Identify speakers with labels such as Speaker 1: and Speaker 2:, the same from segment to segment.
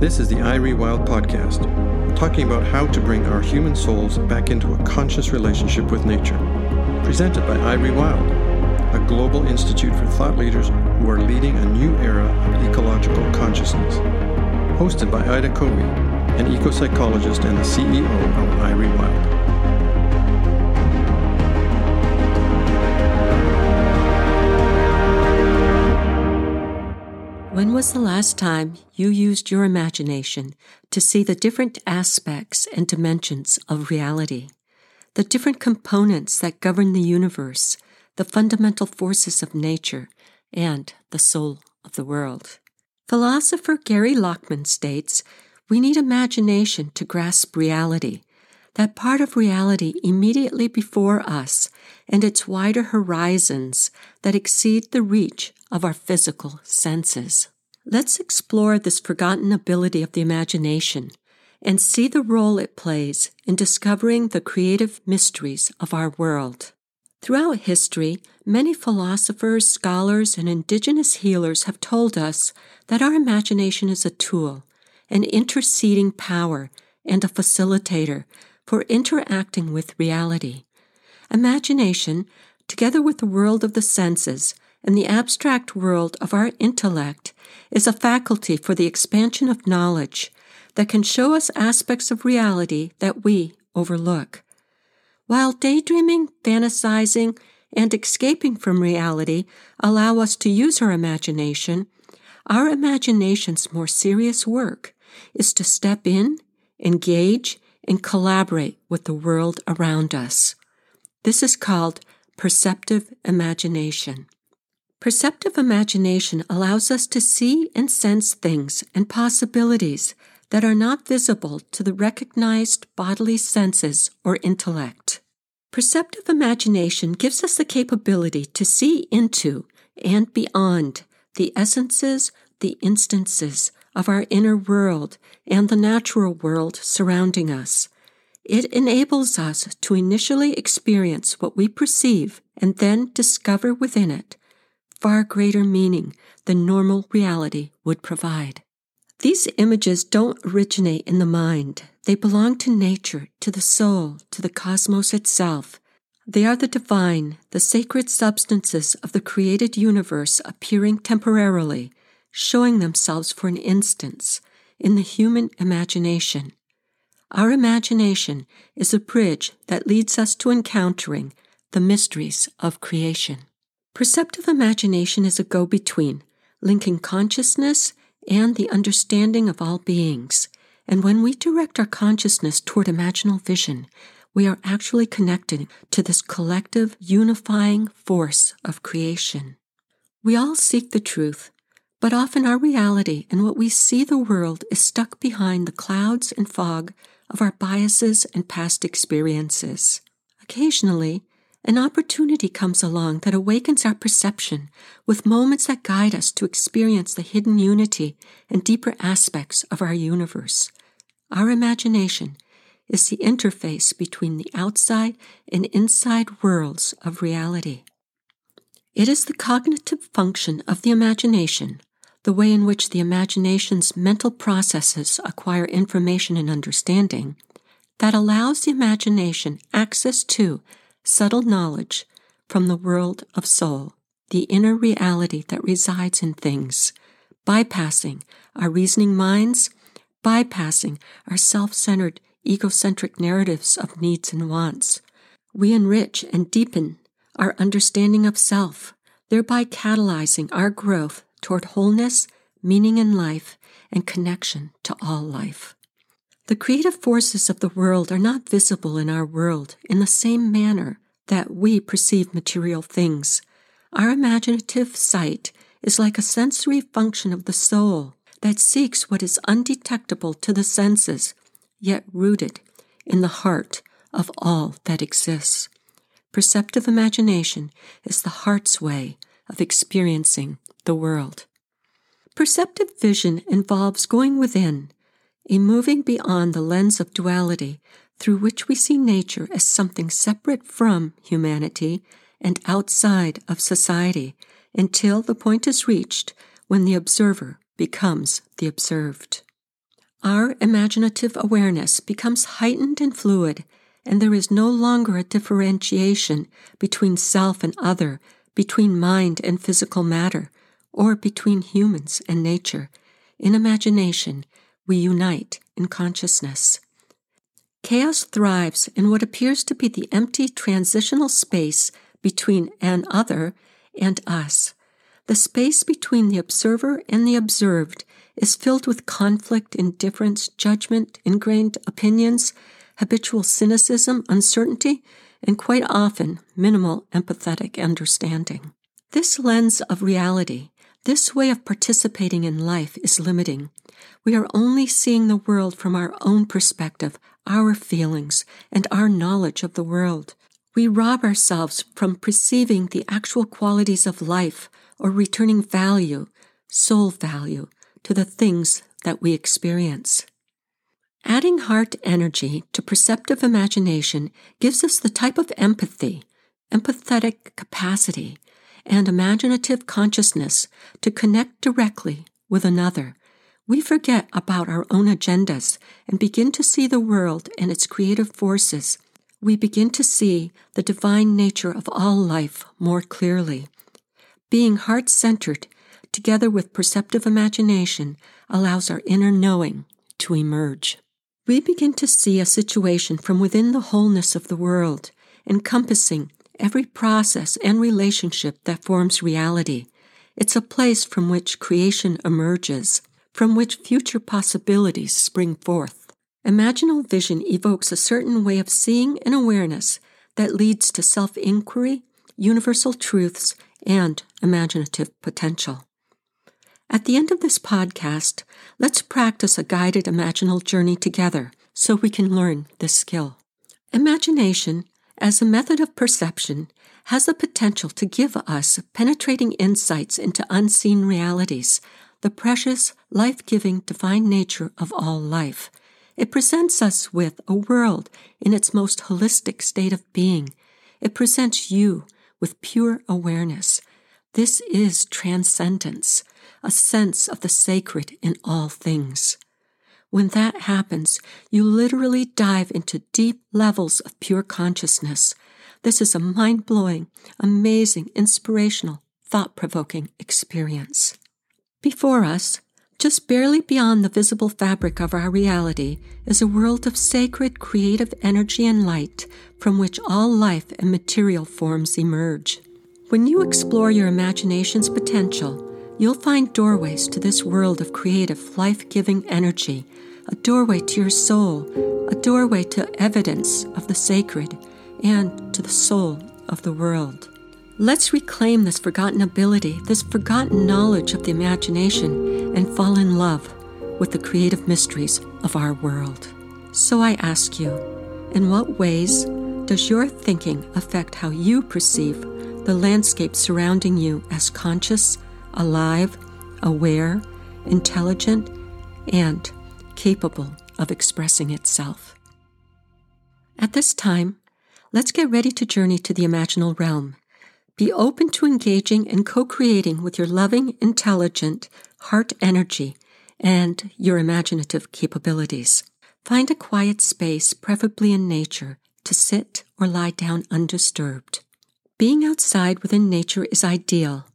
Speaker 1: This is the iRewild podcast, talking about how to bring our human souls back into a conscious relationship with nature. Presented by iRewild, a global institute for thought leaders who are leading a new era of ecological consciousness. Hosted by Ida Covey, an eco psychologist and the CEO of iRewild.
Speaker 2: When was the last time you used your imagination to see the different aspects and dimensions of reality, the different components that govern the universe, the fundamental forces of nature, and the soul of the world? Philosopher Gary Lachman states we need imagination to grasp reality, that part of reality immediately before us and its wider horizons that exceed the reach of our physical senses. Let's explore this forgotten ability of the imagination and see the role it plays in discovering the creative mysteries of our world. Throughout history, many philosophers, scholars, and indigenous healers have told us that our imagination is a tool, an interceding power, and a facilitator for interacting with reality. Imagination, together with the world of the senses and the abstract world of our intellect, is a faculty for the expansion of knowledge that can show us aspects of reality that we overlook. While daydreaming, fantasizing, and escaping from reality allow us to use our imagination, our imagination's more serious work is to step in, engage, and collaborate with the world around us. This is called perceptive imagination. Perceptive imagination allows us to see and sense things and possibilities that are not visible to the recognized bodily senses or intellect. Perceptive imagination gives us the capability to see into and beyond the essences, the instances of our inner world and the natural world surrounding us. It enables us to initially experience what we perceive and then discover within it far greater meaning than normal reality would provide. These images don't originate in the mind. They belong to nature, to the soul, to the cosmos itself. They are the divine, the sacred substances of the created universe appearing temporarily, showing themselves for an instant in the human imagination. Our imagination is a bridge that leads us to encountering the mysteries of creation. Perceptive imagination is a go between, linking consciousness and the understanding of all beings. And when we direct our consciousness toward imaginal vision, we are actually connected to this collective, unifying force of creation. We all seek the truth, but often our reality and what we see the world is stuck behind the clouds and fog of our biases and past experiences. Occasionally, an opportunity comes along that awakens our perception with moments that guide us to experience the hidden unity and deeper aspects of our universe. Our imagination is the interface between the outside and inside worlds of reality. It is the cognitive function of the imagination, the way in which the imagination's mental processes acquire information and understanding, that allows the imagination access to subtle knowledge from the world of soul, the inner reality that resides in things, bypassing our reasoning minds, bypassing our self centered, egocentric narratives of needs and wants. We enrich and deepen our understanding of self, thereby catalyzing our growth toward wholeness, meaning in life, and connection to all life. The creative forces of the world are not visible in our world in the same manner that we perceive material things. Our imaginative sight is like a sensory function of the soul that seeks what is undetectable to the senses, yet rooted in the heart of all that exists. Perceptive imagination is the heart's way of experiencing the world. Perceptive vision involves going within a moving beyond the lens of duality through which we see nature as something separate from humanity and outside of society until the point is reached when the observer becomes the observed. Our imaginative awareness becomes heightened and fluid, and there is no longer a differentiation between self and other, between mind and physical matter, or between humans and nature. In imagination, we unite in consciousness. Chaos thrives in what appears to be the empty transitional space between an other and us. The space between the observer and the observed is filled with conflict, indifference, judgment, ingrained opinions, habitual cynicism, uncertainty, and quite often minimal empathetic understanding. This lens of reality, this way of participating in life is limiting. We are only seeing the world from our own perspective, our feelings, and our knowledge of the world. We rob ourselves from perceiving the actual qualities of life or returning value, soul value, to the things that we experience. Adding heart energy to perceptive imagination gives us the type of empathy, empathetic capacity, and imaginative consciousness to connect directly with another. We forget about our own agendas and begin to see the world and its creative forces. We begin to see the divine nature of all life more clearly. Being heart centered, together with perceptive imagination, allows our inner knowing to emerge. We begin to see a situation from within the wholeness of the world, encompassing every process and relationship that forms reality. It's a place from which creation emerges, from which future possibilities spring forth. Imaginal vision evokes a certain way of seeing and awareness that leads to self inquiry, universal truths, and imaginative potential. At the end of this podcast, let's practice a guided imaginal journey together so we can learn this skill. Imagination, as a method of perception, has the potential to give us penetrating insights into unseen realities, the precious, life giving, divine nature of all life. It presents us with a world in its most holistic state of being. It presents you with pure awareness. This is transcendence, a sense of the sacred in all things. When that happens, you literally dive into deep levels of pure consciousness. This is a mind blowing, amazing, inspirational, thought provoking experience. Before us, just barely beyond the visible fabric of our reality, is a world of sacred creative energy and light from which all life and material forms emerge. When you explore your imagination's potential, you'll find doorways to this world of creative, life giving energy, a doorway to your soul, a doorway to evidence of the sacred, and to the soul of the world. Let's reclaim this forgotten ability, this forgotten knowledge of the imagination, and fall in love with the creative mysteries of our world. So I ask you, in what ways does your thinking affect how you perceive the landscape surrounding you as conscious, alive, aware, intelligent, and capable of expressing itself. At this time, let's get ready to journey to the imaginal realm. Be open to engaging and co creating with your loving, intelligent heart energy and your imaginative capabilities. Find a quiet space, preferably in nature, to sit or lie down undisturbed. Being outside within nature is ideal,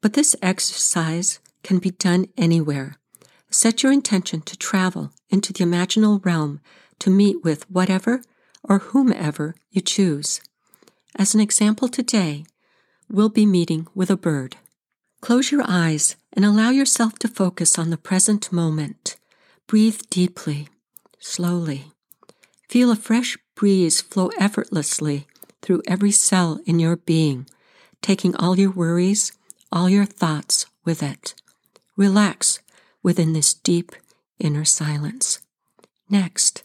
Speaker 2: but this exercise can be done anywhere. Set your intention to travel into the imaginal realm to meet with whatever or whomever you choose. As an example today, we'll be meeting with a bird. Close your eyes and allow yourself to focus on the present moment. Breathe deeply, slowly. Feel a fresh breeze flow effortlessly through every cell in your being, taking all your worries, all your thoughts with it. Relax within this deep inner silence. Next,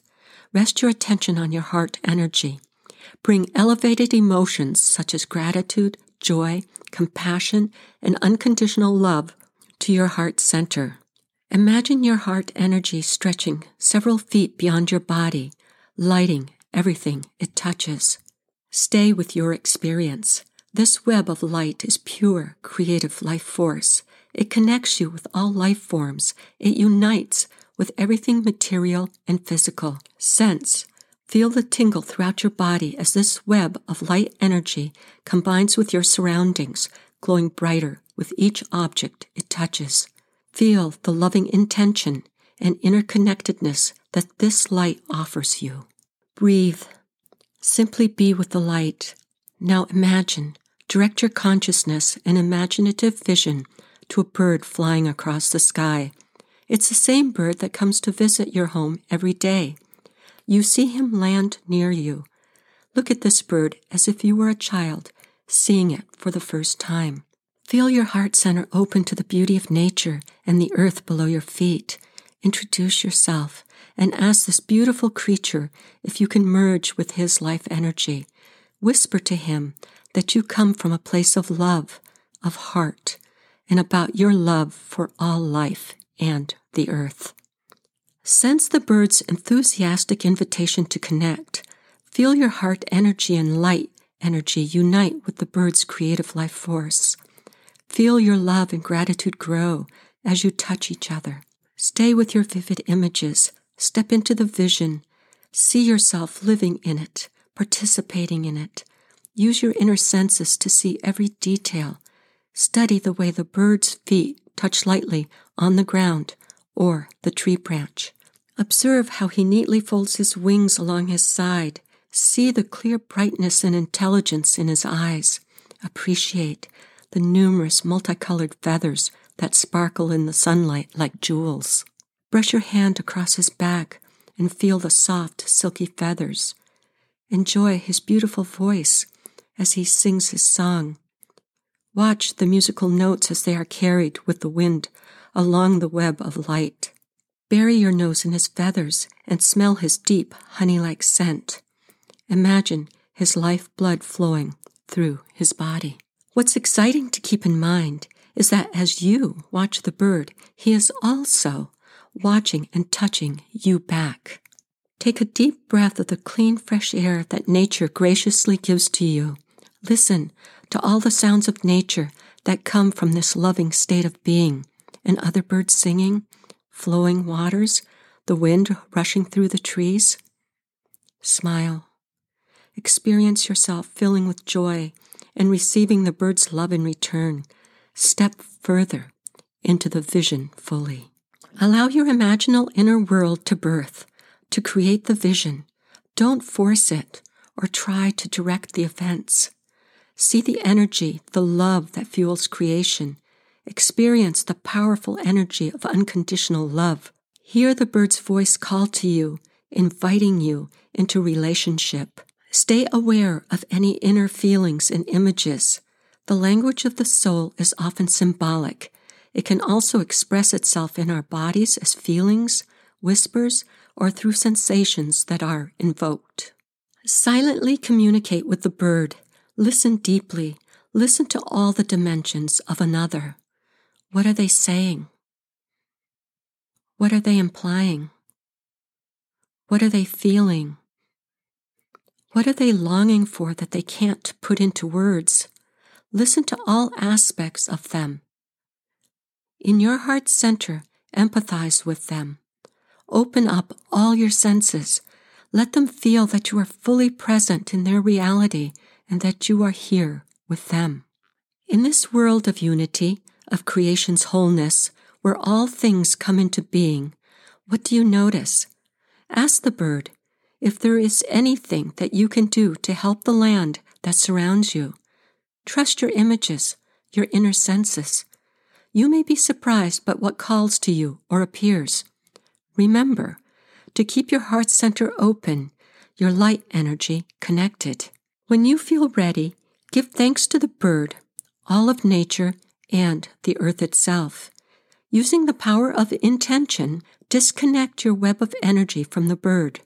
Speaker 2: rest your attention on your heart energy. Bring elevated emotions such as gratitude, joy, compassion, and unconditional love to your heart center. Imagine your heart energy stretching several feet beyond your body, lighting everything it touches. Stay with your experience. This web of light is pure, creative life force. It connects you with all life forms. It unites with everything material and physical. Sense. Feel the tingle throughout your body as this web of light energy combines with your surroundings, glowing brighter with each object it touches. Feel the loving intention and interconnectedness that this light offers you. Breathe. Simply be with the light. Now imagine, direct your consciousness and imaginative vision to a bird flying across the sky. It's the same bird that comes to visit your home every day. You see him land near you. Look at this bird as if you were a child, seeing it for the first time. Feel your heart center open to the beauty of nature and the earth below your feet. Introduce yourself and ask this beautiful creature if you can merge with his life energy. Whisper to him that you come from a place of love, of heart, and about your love for all life and the earth. Sense the bird's enthusiastic invitation to connect. Feel your heart energy and light energy unite with the bird's creative life force. Feel your love and gratitude grow as you touch each other. Stay with your vivid images. Step into the vision. See yourself living in it, participating in it. Use your inner senses to see every detail. Study the way the bird's feet touch lightly on the ground or the tree branch. Observe how he neatly folds his wings along his side. See the clear brightness and intelligence in his eyes. Appreciate the numerous multicolored feathers that sparkle in the sunlight like jewels. Brush your hand across his back and feel the soft, silky feathers. Enjoy his beautiful voice as he sings his song. Watch the musical notes as they are carried with the wind along the web of light. Bury your nose in his feathers and smell his deep, honey like scent. Imagine his life blood flowing through his body. What's exciting to keep in mind is that as you watch the bird, he is also watching and touching you back. Take a deep breath of the clean, fresh air that nature graciously gives to you. Listen to all the sounds of nature that come from this loving state of being and other birds singing flowing waters, the wind rushing through the trees. Smile. Experience yourself filling with joy and receiving the bird's love in return. Step further into the vision fully. Allow your imaginal inner world to birth, to create the vision. Don't force it or try to direct the events. See the energy, the love that fuels creation, Experience the powerful energy of unconditional love. Hear the bird's voice call to you, inviting you into relationship. Stay aware of any inner feelings and images. The language of the soul is often symbolic. It can also express itself in our bodies as feelings, whispers, or through sensations that are invoked. Silently communicate with the bird. Listen deeply. Listen to all the dimensions of another. What are they saying? What are they implying? What are they feeling? What are they longing for that they can't put into words? Listen to all aspects of them. In your heart center, empathize with them. Open up all your senses. Let them feel that you are fully present in their reality and that you are here with them. In this world of unity, of creation's wholeness, where all things come into being, what do you notice? Ask the bird if there is anything that you can do to help the land that surrounds you. Trust your images, your inner senses. You may be surprised by what calls to you or appears. Remember to keep your heart center open, your light energy connected. When you feel ready, give thanks to the bird, all of nature, and the earth itself. Using the power of intention, disconnect your web of energy from the bird.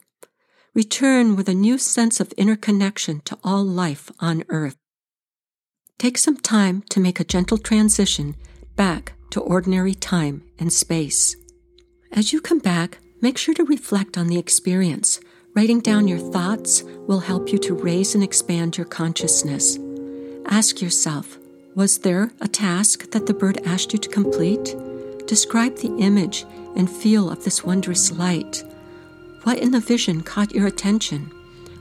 Speaker 2: Return with a new sense of interconnection to all life on earth. Take some time to make a gentle transition back to ordinary time and space. As you come back, make sure to reflect on the experience. Writing down your thoughts will help you to raise and expand your consciousness. Ask yourself, was there a task that the bird asked you to complete? Describe the image and feel of this wondrous light. What in the vision caught your attention?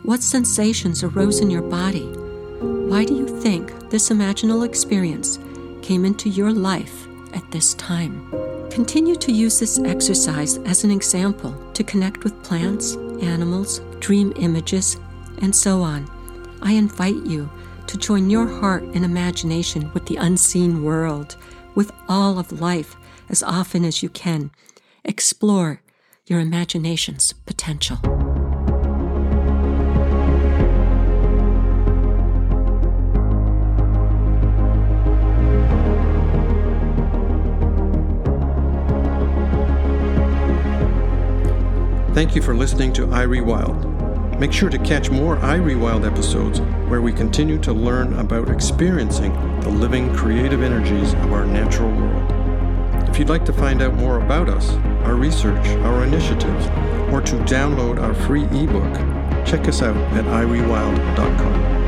Speaker 2: What sensations arose in your body? Why do you think this imaginal experience came into your life at this time? Continue to use this exercise as an example to connect with plants, animals, dream images, and so on. I invite you to join your heart and imagination with the unseen world, with all of life as often as you can. Explore your imagination's potential.
Speaker 1: Thank you for listening to iRewild. Make sure to catch more iRewild episodes where we continue to learn about experiencing the living creative energies of our natural world. If you'd like to find out more about us, our research, our initiatives, or to download our free ebook, check us out at irewild.com.